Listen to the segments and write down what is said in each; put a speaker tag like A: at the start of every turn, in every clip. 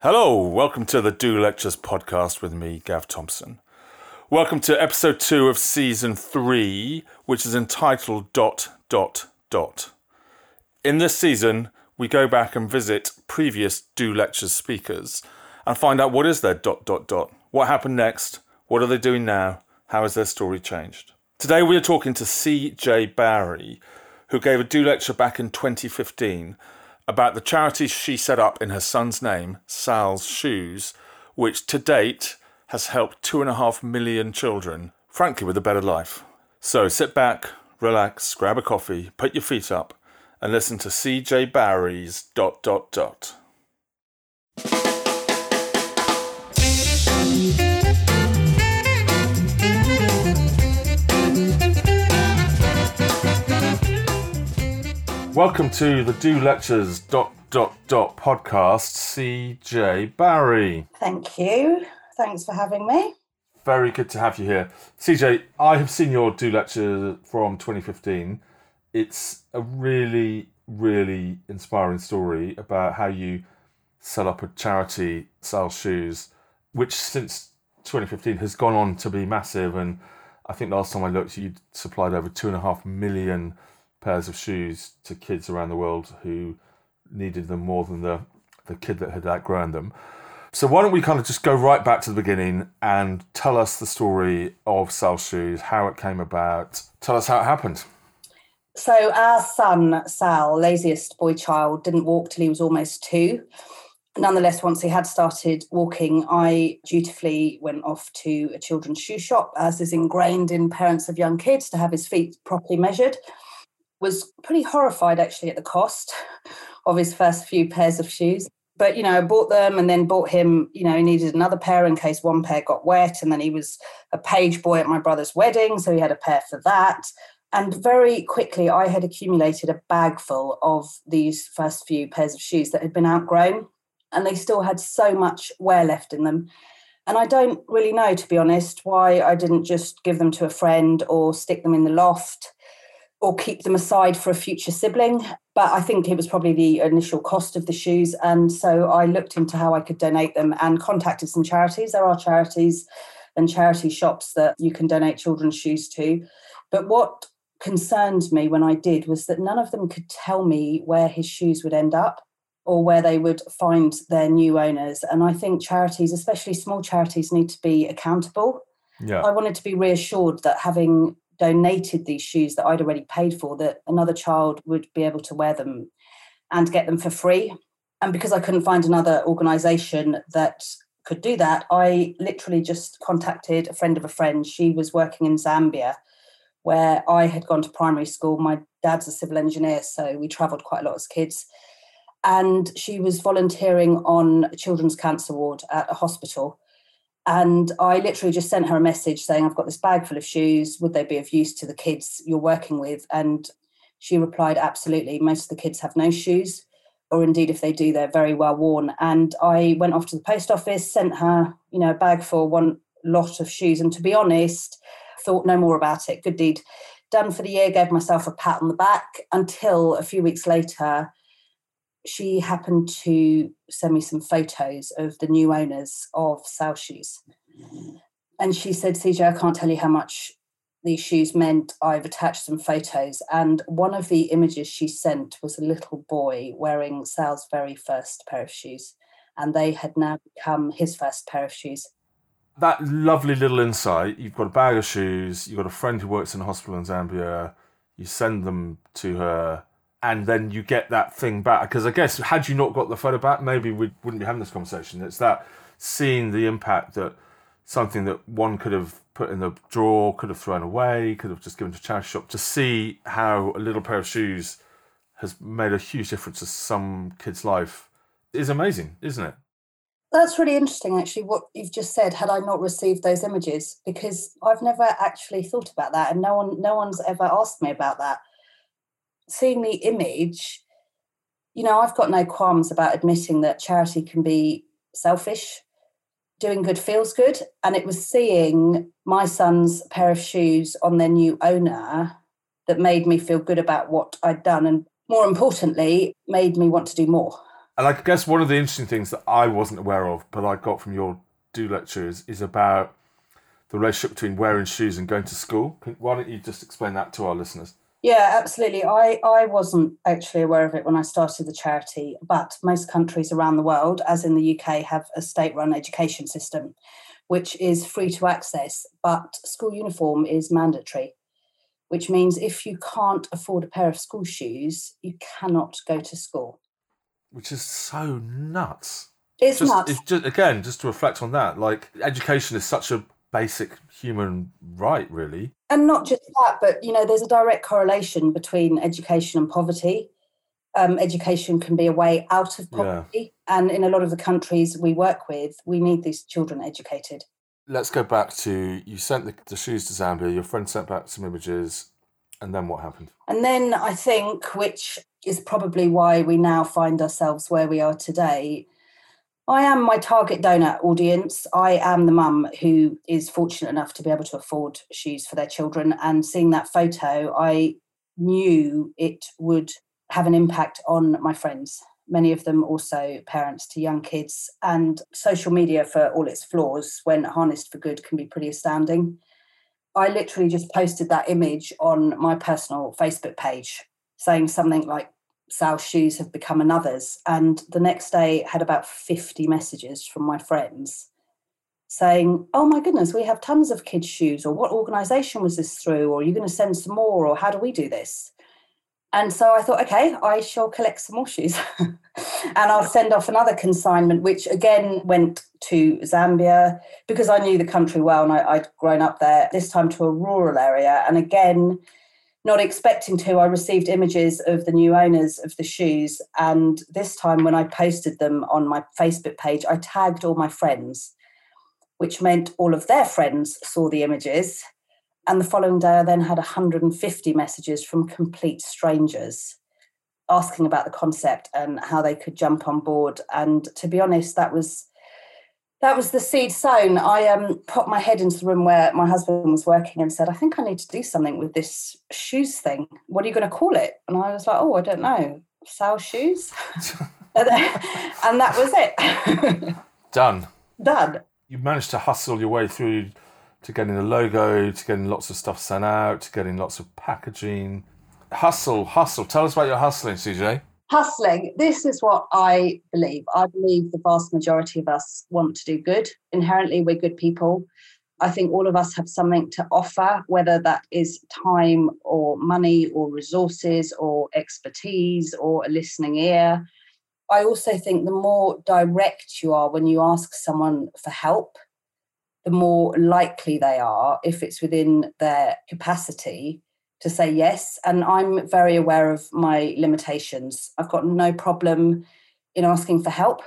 A: Hello, welcome to the Do Lectures podcast with me, Gav Thompson. Welcome to episode two of season three, which is entitled Dot Dot Dot. In this season, we go back and visit previous Do Lectures speakers and find out what is their dot dot dot, what happened next, what are they doing now, how has their story changed. Today we are talking to C.J. Barry, who gave a Do lecture back in 2015 about the charity she set up in her son's name, Sal's Shoes, which to date has helped two and a half million children, frankly, with a better life. So sit back, relax, grab a coffee, put your feet up, and listen to CJ Barry's dot dot dot. Welcome to the Do Lectures dot dot dot podcast, CJ Barry.
B: Thank you. Thanks for having me.
A: Very good to have you here. CJ, I have seen your Do Lecture from 2015. It's a really, really inspiring story about how you set up a charity, Sal Shoes, which since 2015 has gone on to be massive. And I think last time I looked, you supplied over two and a half million pairs of shoes to kids around the world who needed them more than the, the kid that had outgrown them. So why don't we kind of just go right back to the beginning and tell us the story of Sal Shoes, how it came about. Tell us how it happened.
B: So our son, Sal, laziest boy child, didn't walk till he was almost two. Nonetheless, once he had started walking, I dutifully went off to a children's shoe shop, as is ingrained in parents of young kids, to have his feet properly measured was pretty horrified actually at the cost of his first few pairs of shoes. But you know, I bought them and then bought him, you know, he needed another pair in case one pair got wet. And then he was a page boy at my brother's wedding, so he had a pair for that. And very quickly, I had accumulated a bag full of these first few pairs of shoes that had been outgrown, and they still had so much wear left in them. And I don't really know, to be honest, why I didn't just give them to a friend or stick them in the loft or keep them aside for a future sibling. But I think it was probably the initial cost of the shoes. And so I looked into how I could donate them and contacted some charities. There are charities and charity shops that you can donate children's shoes to. But what concerned me when I did was that none of them could tell me where his shoes would end up or where they would find their new owners. And I think charities, especially small charities, need to be accountable. Yeah. I wanted to be reassured that having donated these shoes that I'd already paid for, that another child would be able to wear them and get them for free. And because I couldn't find another organization that could do that, I literally just contacted a friend of a friend. She was working in Zambia, where I had gone to primary school. My dad's a civil engineer, so we traveled quite a lot as kids. And she was volunteering on a children's cancer ward at a hospital. And I literally just sent her a message saying, I've got this bag full of shoes. Would they be of use to the kids you're working with? And she replied, Absolutely. Most of the kids have no shoes, or indeed, if they do, they're very well worn. And I went off to the post office, sent her, you know, a bag for one lot of shoes. And to be honest, thought no more about it. Good deed done for the year, gave myself a pat on the back until a few weeks later, she happened to send me some photos of the new owners of Sal Shoes. And she said, CJ, I can't tell you how much these shoes meant. I've attached some photos. And one of the images she sent was a little boy wearing Sal's very first pair of shoes. And they had now become his first pair of shoes.
A: That lovely little insight. You've got a bag of shoes, you've got a friend who works in a hospital in Zambia, you send them to her and then you get that thing back. Because I guess had you not got the photo back, maybe we wouldn't be having this conversation. It's that seeing the impact that something that one could have put in the drawer, could have thrown away, could have just given to a charity shop, to see how a little pair of shoes has made a huge difference to some kid's life is amazing, isn't it?
B: That's really interesting, actually, what you've just said. Had I not received those images, because I've never actually thought about that, and no one, no one's ever asked me about that seeing the image, you know, I've got no qualms about admitting that charity can be selfish. Doing good feels good. And it was seeing my son's pair of shoes on their new owner that made me feel good about what I'd done. And more importantly, made me want to do more.
A: And I guess one of the interesting things that I wasn't aware of, but I got from your do lectures, is about the relationship between wearing shoes and going to school. Why don't you just explain that to our listeners?
B: Yeah, absolutely. I, I wasn't actually aware of it when I started the charity, but most countries around the world, as in the UK, have a state run education system, which is free to access, but school uniform is mandatory, which means if you can't afford a pair of school shoes, you cannot go to school.
A: Which is so nuts.
B: It's
A: just,
B: nuts.
A: It's just, again, just to reflect on that, like education is such a basic human right, really.
B: And not just that, but you know, there's a direct correlation between education and poverty. Um, education can be a way out of poverty, yeah. and in a lot of the countries we work with, we need these children educated.
A: Let's go back to you sent the, the shoes to Zambia. Your friend sent back some images, and then what happened?
B: And then I think, which is probably why we now find ourselves where we are today, I am my target donor audience. I am the mum who is fortunate enough to be able to afford shoes for their children. And seeing that photo, I knew it would have an impact on my friends. Many of them also parents to young kids. And social media, for all its flaws, when harnessed for good, can be pretty astounding. I literally just posted that image on my personal Facebook page saying something like, Sal's shoes have become another's. And the next day, had about 50 messages from my friends saying, Oh my goodness, we have tons of kids' shoes, or what organization was this through, or are you going to send some more, or how do we do this? And so I thought, okay, I shall collect some more shoes and I'll send off another consignment, which again went to Zambia because I knew the country well and I, would grown up there, this time to a rural area. And again, not expecting to, I received images of the new owners of the shoes. And this time, when I posted them on my Facebook page, I tagged all my friends, which meant all of their friends saw the images. And the following day, I then had 150 messages from complete strangers asking about the concept and how they could jump on board. And to be honest, that was that was the seed sown. I um, popped my head into the room where my husband was working and said, I think I need to do something with this shoes thing. What are you going to call it? And I was like, oh, I don't know. Sal shoes? and that was it.
A: Done.
B: Done.
A: You managed to hustle your way through to getting a logo, to getting lots of stuff sent out, to getting lots of packaging. Hustle, hustle. Tell us about your hustling, CJ
B: hustling this is what i believe. I believe the vast majority of us want to do good. Inherently we're good people. I think all of us have something to offer whether that is time or money or resources or expertise or a listening ear. I also think the more direct you are when you ask someone for help the more likely they are if it's within their capacity to say yes. And I'm very aware of my limitations. I've got no problem in asking for help.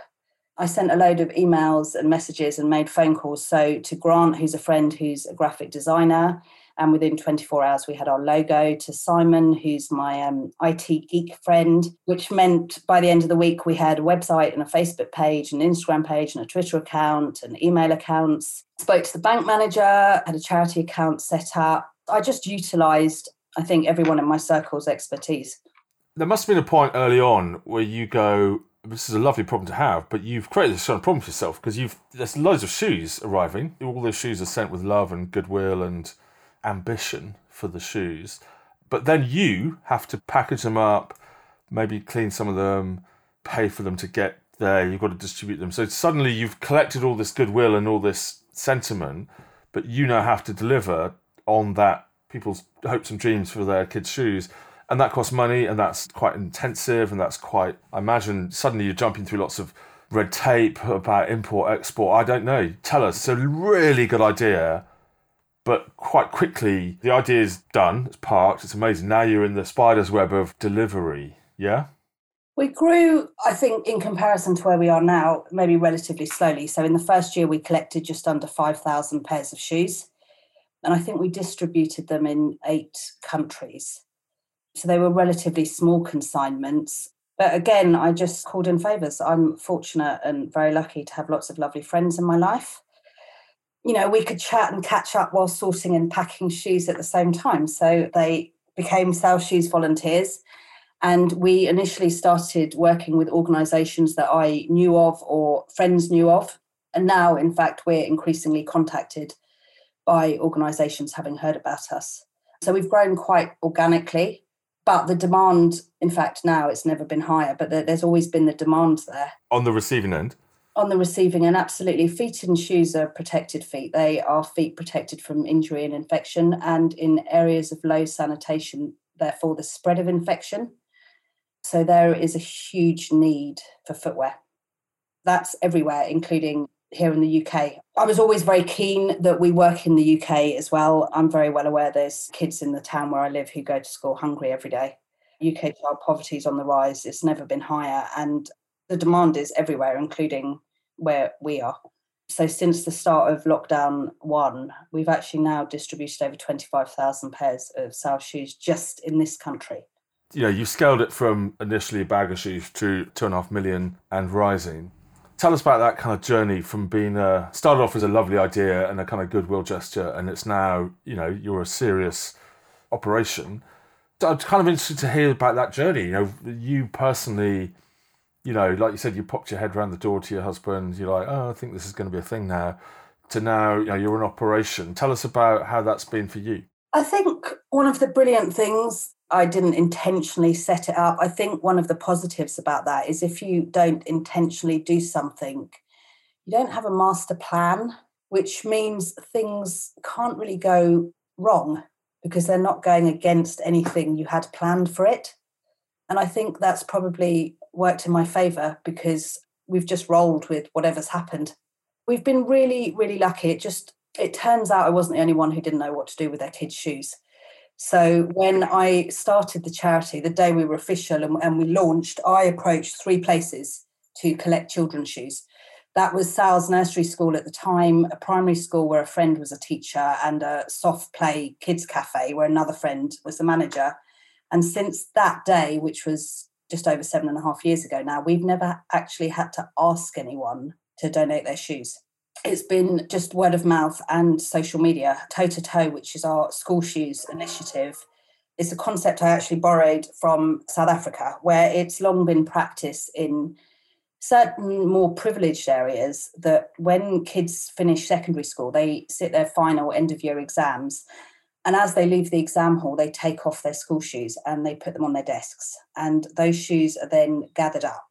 B: I sent a load of emails and messages and made phone calls. So to Grant, who's a friend who's a graphic designer, and within 24 hours we had our logo. To Simon, who's my um, IT geek friend, which meant by the end of the week we had a website and a Facebook page, an Instagram page, and a Twitter account, and email accounts. Spoke to the bank manager, had a charity account set up. I just utilized I think everyone in my circle's expertise.
A: There must have been a point early on where you go, this is a lovely problem to have, but you've created this kind of problem for yourself because you've there's loads of shoes arriving. All those shoes are sent with love and goodwill and ambition for the shoes. But then you have to package them up, maybe clean some of them, pay for them to get there, you've got to distribute them. So suddenly you've collected all this goodwill and all this sentiment, but you now have to deliver on that people's hopes and dreams for their kids' shoes. And that costs money and that's quite intensive and that's quite, I imagine, suddenly you're jumping through lots of red tape about import, export. I don't know. Tell us. It's a really good idea. But quite quickly, the idea is done, it's parked, it's amazing. Now you're in the spider's web of delivery. Yeah?
B: We grew, I think, in comparison to where we are now, maybe relatively slowly. So in the first year, we collected just under 5,000 pairs of shoes. And I think we distributed them in eight countries. So they were relatively small consignments. But again, I just called in favours. I'm fortunate and very lucky to have lots of lovely friends in my life. You know, we could chat and catch up while sorting and packing shoes at the same time. So they became Sal Shoes volunteers. And we initially started working with organisations that I knew of or friends knew of. And now, in fact, we're increasingly contacted by organisations having heard about us. So we've grown quite organically, but the demand, in fact, now it's never been higher, but there's always been the demand there.
A: On the receiving end?
B: On the receiving end, absolutely. Feet and shoes are protected feet. They are feet protected from injury and infection, and in areas of low sanitation, therefore, the spread of infection. So there is a huge need for footwear. That's everywhere, including here in the UK. I was always very keen that we work in the UK as well. I'm very well aware there's kids in the town where I live who go to school hungry every day. UK child poverty is on the rise. It's never been higher. And the demand is everywhere, including where we are. So, since the start of lockdown one, we've actually now distributed over 25,000 pairs of Sal shoes just in this country.
A: Know, you scaled it from initially a bag of shoes to two and a half million and rising. Tell us about that kind of journey from being a started off as a lovely idea and a kind of goodwill gesture, and it's now you know you're a serious operation. So I'm kind of interested to hear about that journey. You know, you personally, you know, like you said, you popped your head around the door to your husband. You're like, oh, I think this is going to be a thing now. To now, you know, you're an operation. Tell us about how that's been for you.
B: I think one of the brilliant things I didn't intentionally set it up. I think one of the positives about that is if you don't intentionally do something, you don't have a master plan, which means things can't really go wrong because they're not going against anything you had planned for it. And I think that's probably worked in my favor because we've just rolled with whatever's happened. We've been really, really lucky. It just, it turns out I wasn't the only one who didn't know what to do with their kids' shoes. So when I started the charity, the day we were official and, and we launched, I approached three places to collect children's shoes. That was Sal's nursery school at the time, a primary school where a friend was a teacher, and a soft play kids cafe where another friend was the manager. And since that day, which was just over seven and a half years ago now, we've never actually had to ask anyone to donate their shoes it's been just word of mouth and social media. Toe to Toe, which is our school shoes initiative, is a concept I actually borrowed from South Africa, where it's long been practice in certain more privileged areas that when kids finish secondary school, they sit their final end of year exams. And as they leave the exam hall, they take off their school shoes and they put them on their desks. And those shoes are then gathered up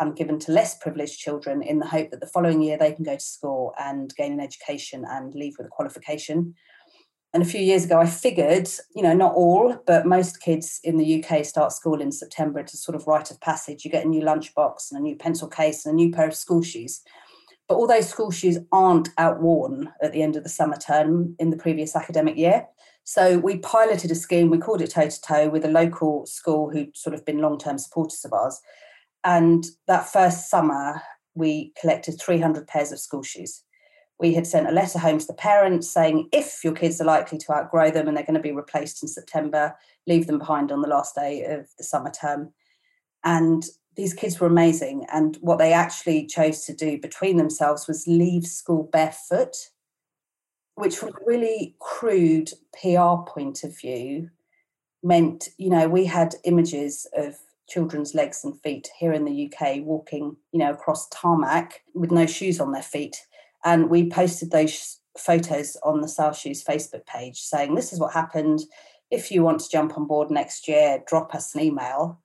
B: um, given to less privileged children in the hope that the following year they can go to school and gain an education and leave with a qualification. And a few years ago, I figured, you know, not all, but most kids in the UK start school in September. It's a sort of rite of passage. You get a new lunchbox and a new pencil case and a new pair of school shoes. But all those school shoes aren't outworn at the end of the summer term in the previous academic year. So we piloted a scheme, we called it Toe to Toe, with a local school who'd sort of been long term supporters of ours. And that first summer, we collected 300 pairs of school shoes. We had sent a letter home to the parents saying if your kids are likely to outgrow them and they're going to be replaced in September, leave them behind on the last day of the summer term. And these kids were amazing. And what they actually chose to do between themselves was leave school barefoot, which, from a really crude PR point of view, meant, you know, we had images of children's legs and feet here in the UK walking, you know, across tarmac with no shoes on their feet. And we posted those photos on the Sal's Shoes Facebook page saying, This is what happened. If you want to jump on board next year, drop us an email.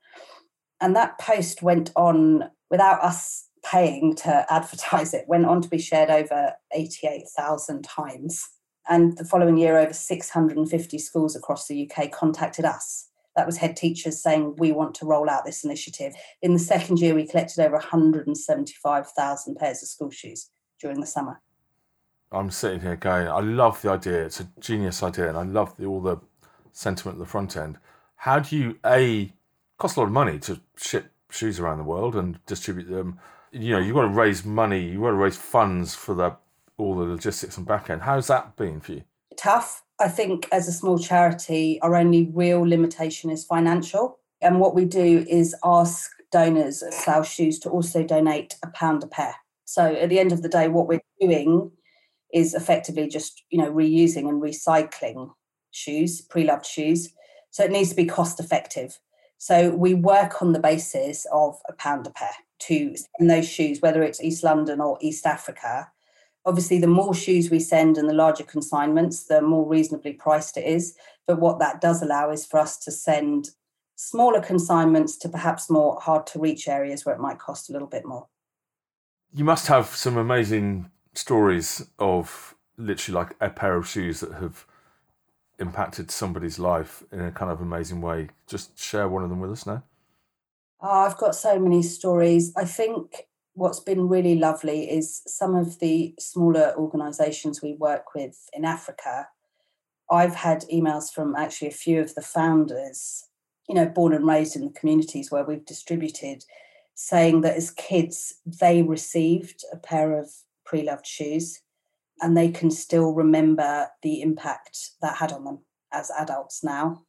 B: And that post went on without us paying to advertise it, went on to be shared over 88,000 times. And the following year, over 650 schools across the UK contacted us that was head teachers saying, we want to roll out this initiative. In the second year, we collected over 175,000 pairs of school shoes during the summer.
A: I'm sitting here going, I love the idea. It's a genius idea, and I love the, all the sentiment at the front end. How do you, A, cost a lot of money to ship shoes around the world and distribute them? You know, you've got to raise money, you've got to raise funds for the all the logistics and back end. How's that been for you?
B: Tough I think as a small charity, our only real limitation is financial. And what we do is ask donors of Sal Shoes to also donate a pound a pair. So at the end of the day, what we're doing is effectively just, you know, reusing and recycling shoes, pre-loved shoes. So it needs to be cost effective. So we work on the basis of a pound a pair to in those shoes, whether it's East London or East Africa. Obviously, the more shoes we send and the larger consignments, the more reasonably priced it is. But what that does allow is for us to send smaller consignments to perhaps more hard to reach areas where it might cost a little bit more.
A: You must have some amazing stories of literally like a pair of shoes that have impacted somebody's life in a kind of amazing way. Just share one of them with us now.
B: Oh, I've got so many stories. I think what's been really lovely is some of the smaller organizations we work with in Africa. I've had emails from actually a few of the founders, you know, born and raised in the communities where we've distributed, saying that as kids, they received a pair of pre loved shoes and they can still remember the impact that had on them as adults now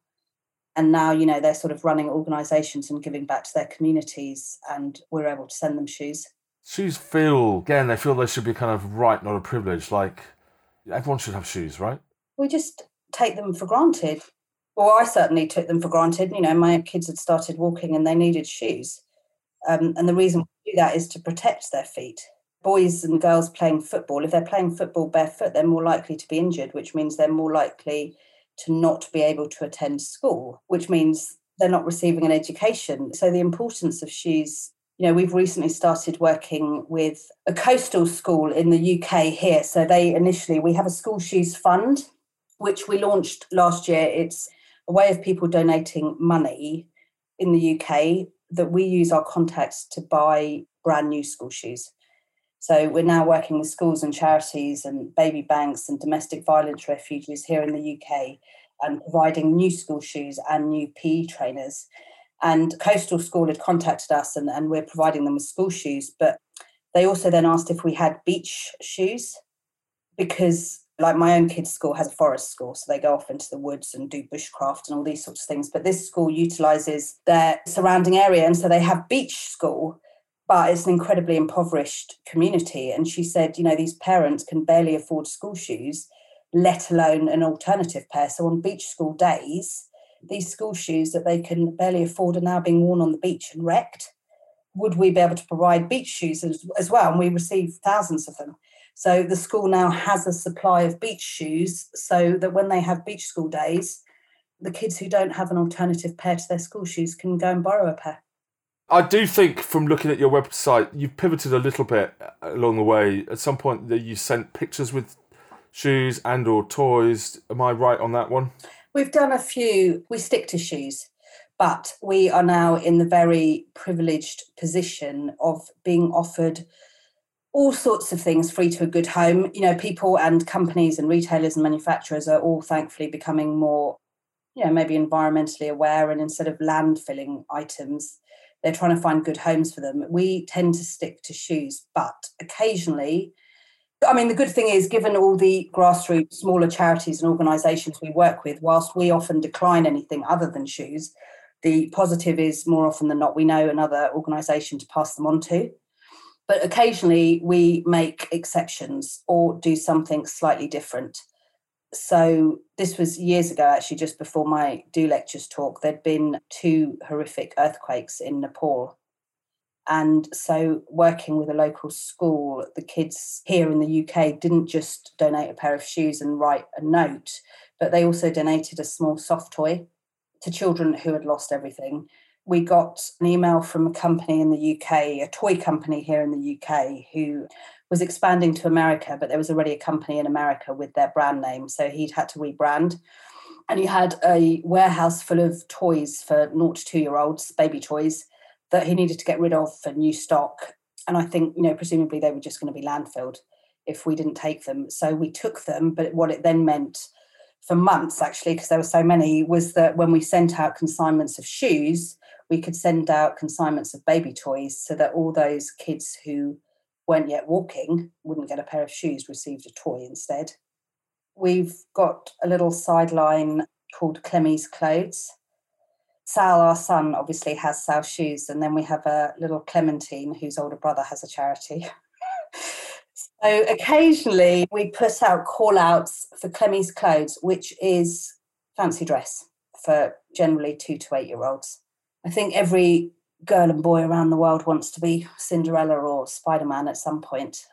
B: and now you know they're sort of running organizations and giving back to their communities and we're able to send them shoes
A: shoes feel again they feel they should be kind of right not a privilege. Like everyone should have shoes right?
B: We just take them for granted. Well i certainly took them for granted. You know my kids had started walking and they needed shoes. Um, and the reason we do that is to protect their feet. Boys and girls playing football, if they're playing football barefoot, they're more likely to be injured, which means they're more likely to not be able to attend school, which means they're not receiving an education. So the importance of shoes you know, we've recently started working with a coastal school in the UK here. So they initially, we have a school shoes fund, which we launched last year. It's a way of people donating money in the UK that we use our contacts to buy brand new school shoes. So we're now working with schools and charities and baby banks and domestic violence refugees here in the UK and providing new school shoes and new PE trainers. And Coastal School had contacted us and, and we're providing them with school shoes. But they also then asked if we had beach shoes because like my own kids' school has a forest school, so they go off into the woods and do bushcraft and all these sorts of things. But this school utilizes their surrounding area, and so they have beach school, but it's an incredibly impoverished community. And she said, you know, these parents can barely afford school shoes, let alone an alternative pair. So on beach school days, these school shoes that they can barely afford are now being worn on the beach and wrecked. Would we be able to provide beach shoes as, as well? And we receive thousands of them. So the school now has a supply of beach shoes so that when they have beach school days, the kids who don't have an alternative pair to their school shoes can go and borrow a pair.
A: I do think from looking at your website, you've pivoted a little bit uh, along the way. At some point, that you sent pictures with shoes and or toys. Am I right on that one?
B: We've done a few. We stick to shoes, but we are now in the very privileged position of being offered all sorts of things free to a good home. You know, people and companies and retailers and manufacturers are all thankfully becoming more, you know, maybe environmentally aware and instead of landfilling items, they're trying to find good homes for them. We tend to stick to shoes, but occasionally, I mean, the good thing is, given all the grassroots, smaller charities and organisations we work with, whilst we often decline anything other than shoes, the positive is more often than not we know another organisation to pass them on to. But occasionally we make exceptions or do something slightly different so this was years ago actually just before my do lectures talk there'd been two horrific earthquakes in nepal and so working with a local school the kids here in the uk didn't just donate a pair of shoes and write a note but they also donated a small soft toy to children who had lost everything we got an email from a company in the uk a toy company here in the uk who was expanding to America, but there was already a company in America with their brand name. So he'd had to rebrand. And he had a warehouse full of toys for naught to two year olds, baby toys, that he needed to get rid of for new stock. And I think, you know, presumably they were just going to be landfilled if we didn't take them. So we took them. But what it then meant for months, actually, because there were so many, was that when we sent out consignments of shoes, we could send out consignments of baby toys so that all those kids who weren't yet walking, wouldn't get a pair of shoes, received a toy instead. We've got a little sideline called Clemmy's Clothes. Sal, our son, obviously has Sal shoes, and then we have a little Clementine whose older brother has a charity. so occasionally we put out call outs for Clemmy's Clothes, which is fancy dress for generally two to eight year olds I think every girl and boy around the world wants to be Cinderella or Spider Man at some point.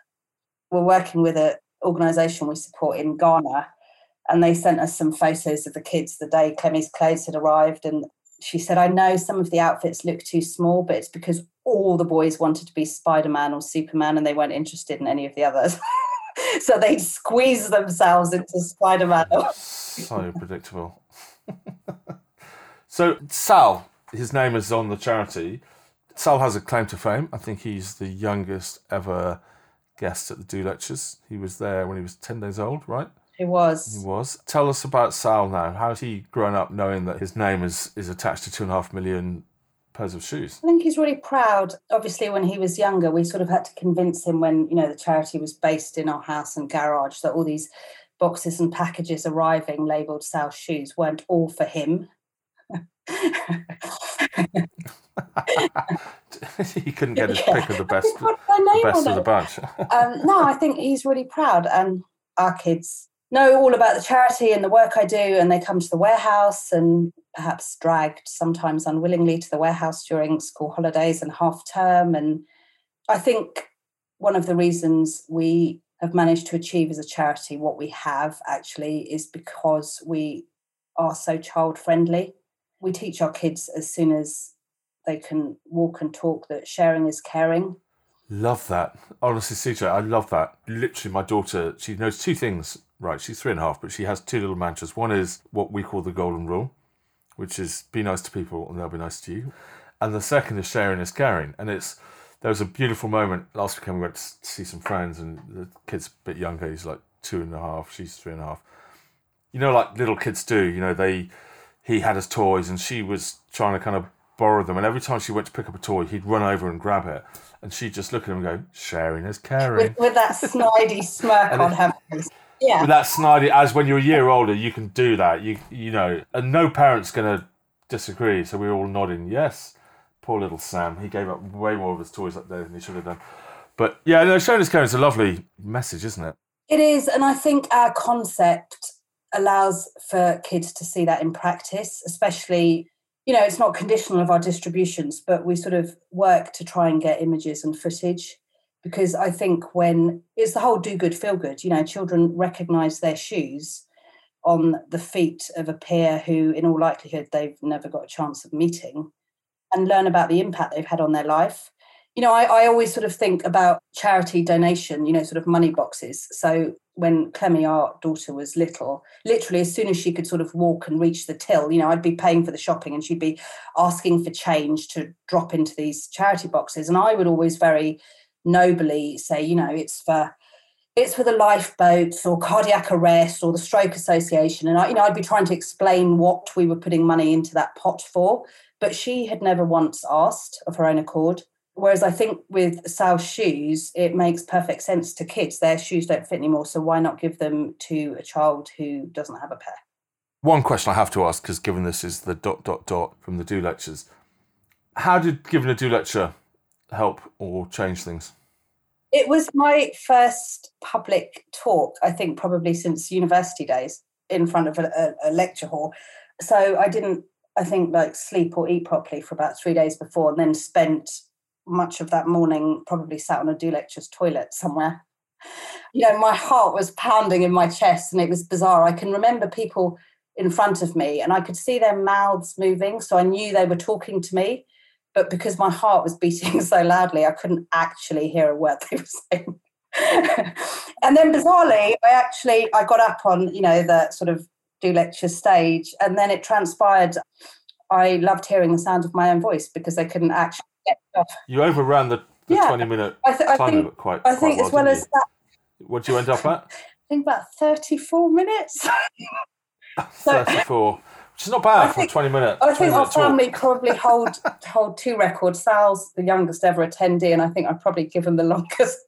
B: We're working with an organisation we support in Ghana, and they sent us some photos of the kids the day Clemmie's clothes had arrived. And she said, I know some of the outfits look too small, but it's because all the boys wanted to be Spider Man or Superman and they weren't interested in any of the others. so they'd squeeze themselves into Spider Man.
A: so predictable. so, Sal, his name is on the charity. Sal has a claim to fame. I think he's the youngest ever guest at the Do Lectures. He was there when he was 10 days old, right?
B: He was.
A: He was. Tell us about Sal now. How's he grown up knowing that his name is, is attached to two and a half million pairs of shoes?
B: I think he's really proud. Obviously, when he was younger, we sort of had to convince him when, you know, the charity was based in our house and garage that all these boxes and packages arriving labeled Sal shoes weren't all for him.
A: he couldn't get his pick of the best, the best of the bunch.
B: um, no, I think he's really proud. And our kids know all about the charity and the work I do, and they come to the warehouse and perhaps dragged sometimes unwillingly to the warehouse during school holidays and half term. And I think one of the reasons we have managed to achieve as a charity what we have actually is because we are so child friendly. We teach our kids as soon as they can walk and talk that sharing is caring.
A: Love that. Honestly, CJ, I love that. Literally, my daughter, she knows two things right, she's three and a half, but she has two little mantras. One is what we call the golden rule, which is be nice to people and they'll be nice to you. And the second is sharing is caring. And it's there was a beautiful moment last weekend. We went to see some friends, and the kid's a bit younger. He's like two and a half. She's three and a half. You know, like little kids do. You know, they he had his toys, and she was trying to kind of borrow them. And every time she went to pick up a toy, he'd run over and grab it, and she'd just look at him and go, "Sharing is caring,"
B: with, with that snidey smirk on her face
A: yeah. with that snidey as when you're a year older you can do that. You you know and no parent's gonna disagree so we are all nodding yes poor little sam. He gave up way more of his toys up there than he should have done. But yeah no showing his care is a lovely message isn't it?
B: It is and i think our concept allows for kids to see that in practice especially you know it's not conditional of our distributions but we sort of work to try and get images and footage because I think when it's the whole do good, feel good, you know, children recognize their shoes on the feet of a peer who, in all likelihood, they've never got a chance of meeting and learn about the impact they've had on their life. You know, I, I always sort of think about charity donation, you know, sort of money boxes. So when Clemmie, our daughter, was little, literally as soon as she could sort of walk and reach the till, you know, I'd be paying for the shopping and she'd be asking for change to drop into these charity boxes. And I would always very nobly say, you know, it's for it's for the lifeboats or cardiac arrest or the stroke association. And I, you know i'd be trying to explain what we were putting money into that pot for but she had never once asked of her own accord. Whereas i think with sal's shoes it makes perfect sense to kids. Their shoes don't fit anymore so why not give them to a child who doesn't have a pair?
A: One question i have to ask because given this is the dot dot dot from the do lectures how did giving a do lecture help or change things?
B: It was my first public talk, I think, probably since university days in front of a, a, lecture hall. So I didn't, I think, like sleep or eat properly for about three days before, and then spent much of that morning probably sat on a do lectures toilet somewhere. You know, my heart was pounding in my chest, and it was bizarre. I can remember people in front of me, and I could see their mouths moving, so I knew they were talking to me but because my heart was beating so loudly, I couldn't actually hear a word they were saying. and then bizarrely, I actually I got up on, you know, the sort of do lecture stage. And then it transpired I loved hearing the sound of my own voice because I couldn't actually get off.
A: You overran the, the yeah, 20 minute I th- I time think, quite I
B: think as well, well as that.
A: What did you end up at?
B: I think about 34 minutes.
A: 34. She's not bad I for think, 20 minutes.
B: I 20 think minute
A: our
B: family probably hold hold two records. Sal's the youngest ever attendee, and I think I've probably given the longest.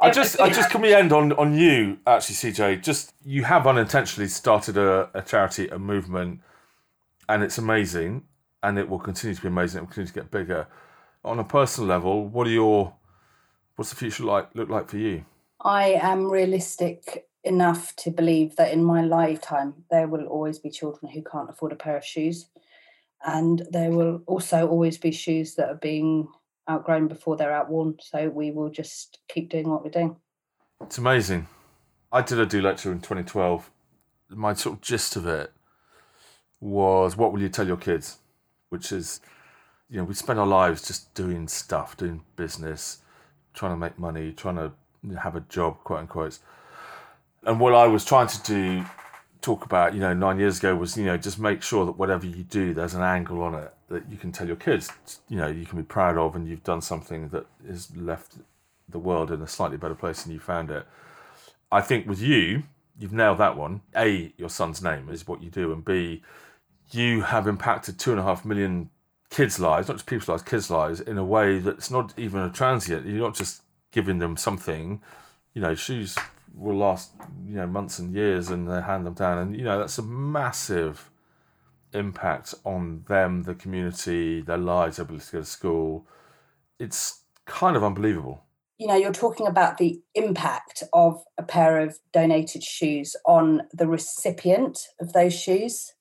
A: I just, I just, can we end on on you actually, CJ? Just you have unintentionally started a, a charity, a movement, and it's amazing, and it will continue to be amazing. It will continue to get bigger. On a personal level, what are your, what's the future like look like for you?
B: I am realistic enough to believe that in my lifetime there will always be children who can't afford a pair of shoes. And there will also always be shoes that are being outgrown before they're outworn. So we will just keep doing what we're doing.
A: It's amazing. I did a do lecture in 2012. My sort of gist of it was what will you tell your kids? Which is, you know, we spend our lives just doing stuff, doing business, trying to make money, trying to have a job, quote unquote. And what I was trying to do, talk about, you know, nine years ago was, you know, just make sure that whatever you do, there's an angle on it that you can tell your kids, you know, you can be proud of and you've done something that has left the world in a slightly better place than you found it. I think with you, you've nailed that one. A, your son's name is what you do, and B, you have impacted two and a half million kids' lives, not just people's lives, kids' lives, in a way that's not even a transient. You're not just giving them something, you know, shoes will last, you know, months and years and they hand them down. And, you know, that's a massive impact on them, the community, their lives, their ability to go to school. It's kind of unbelievable.
B: You know, you're talking about the impact of a pair of donated shoes on the recipient of those shoes.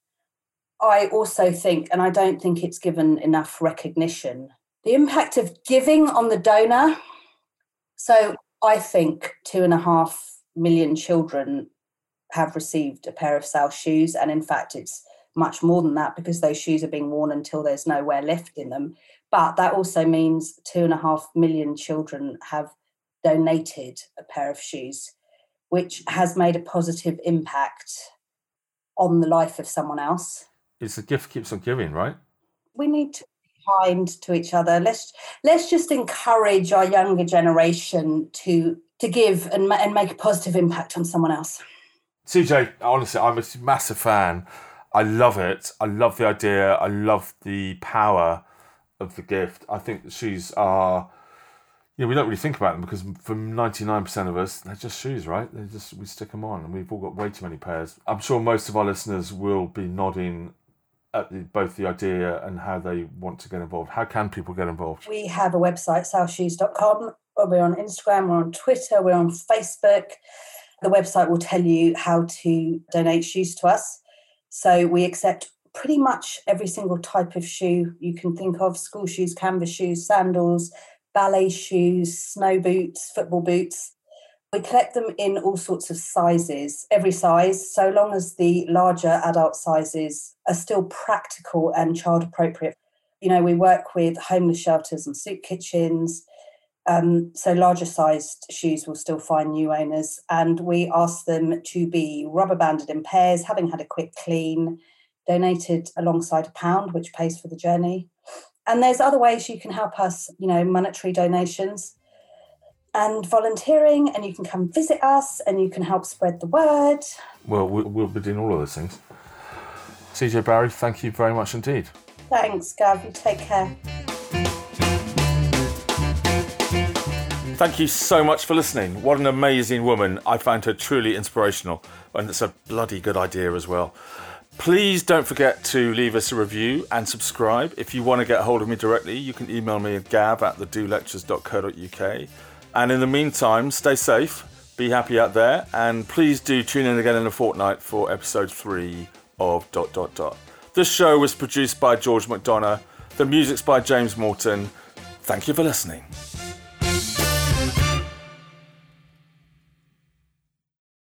B: I also think, and I don't think it's given enough recognition, the impact of giving on the donor. So I think two and a half million children have received a pair of Sal's shoes. And in fact, it's much more than that because those shoes are being worn until there's nowhere left in them. But that also means two and a half million children have donated a pair of shoes, which has made a positive impact on the life of someone else
A: it's the gift keeps on giving, right?
B: We need to be kind to each other. Let's let's just encourage our younger generation to to give and and make a positive impact on someone else.
A: CJ, honestly, I'm a massive fan. I love it. I love the idea. I love the power of the gift. I think the shoes are you know, we don't really think about them because for 99% of us, they're just shoes, right? They just we stick them on and we've all got way too many pairs. I'm sure most of our listeners will be nodding at the, both the idea and how they want to get involved. How can people get involved?
B: We have a website, salshoes.com. We're on Instagram, we're on Twitter, we're on Facebook. The website will tell you how to donate shoes to us. So we accept pretty much every single type of shoe you can think of school shoes, canvas shoes, sandals, ballet shoes, snow boots, football boots. We collect them in all sorts of sizes, every size, so long as the larger adult sizes are still practical and child appropriate. You know, we work with homeless shelters and soup kitchens. Um, so larger sized shoes will still find new owners, and we ask them to be rubber banded in pairs, having had a quick clean, donated alongside a pound, which pays for the journey. And there's other ways you can help us, you know, monetary donations and volunteering, and you can come visit us and you can help spread the word.
A: Well, we'll be doing all of those things. CJ Barry, thank you very much indeed.
B: Thanks, Gav. You take care.
A: Thank you so much for listening. What an amazing woman. I found her truly inspirational, and it's a bloody good idea as well. Please don't forget to leave us a review and subscribe. If you want to get hold of me directly, you can email me at gav at thedolectures.co.uk. And in the meantime, stay safe, be happy out there, and please do tune in again in a fortnight for episode three of dot dot dot. This show was produced by George McDonough. The music's by James Morton. Thank you for listening.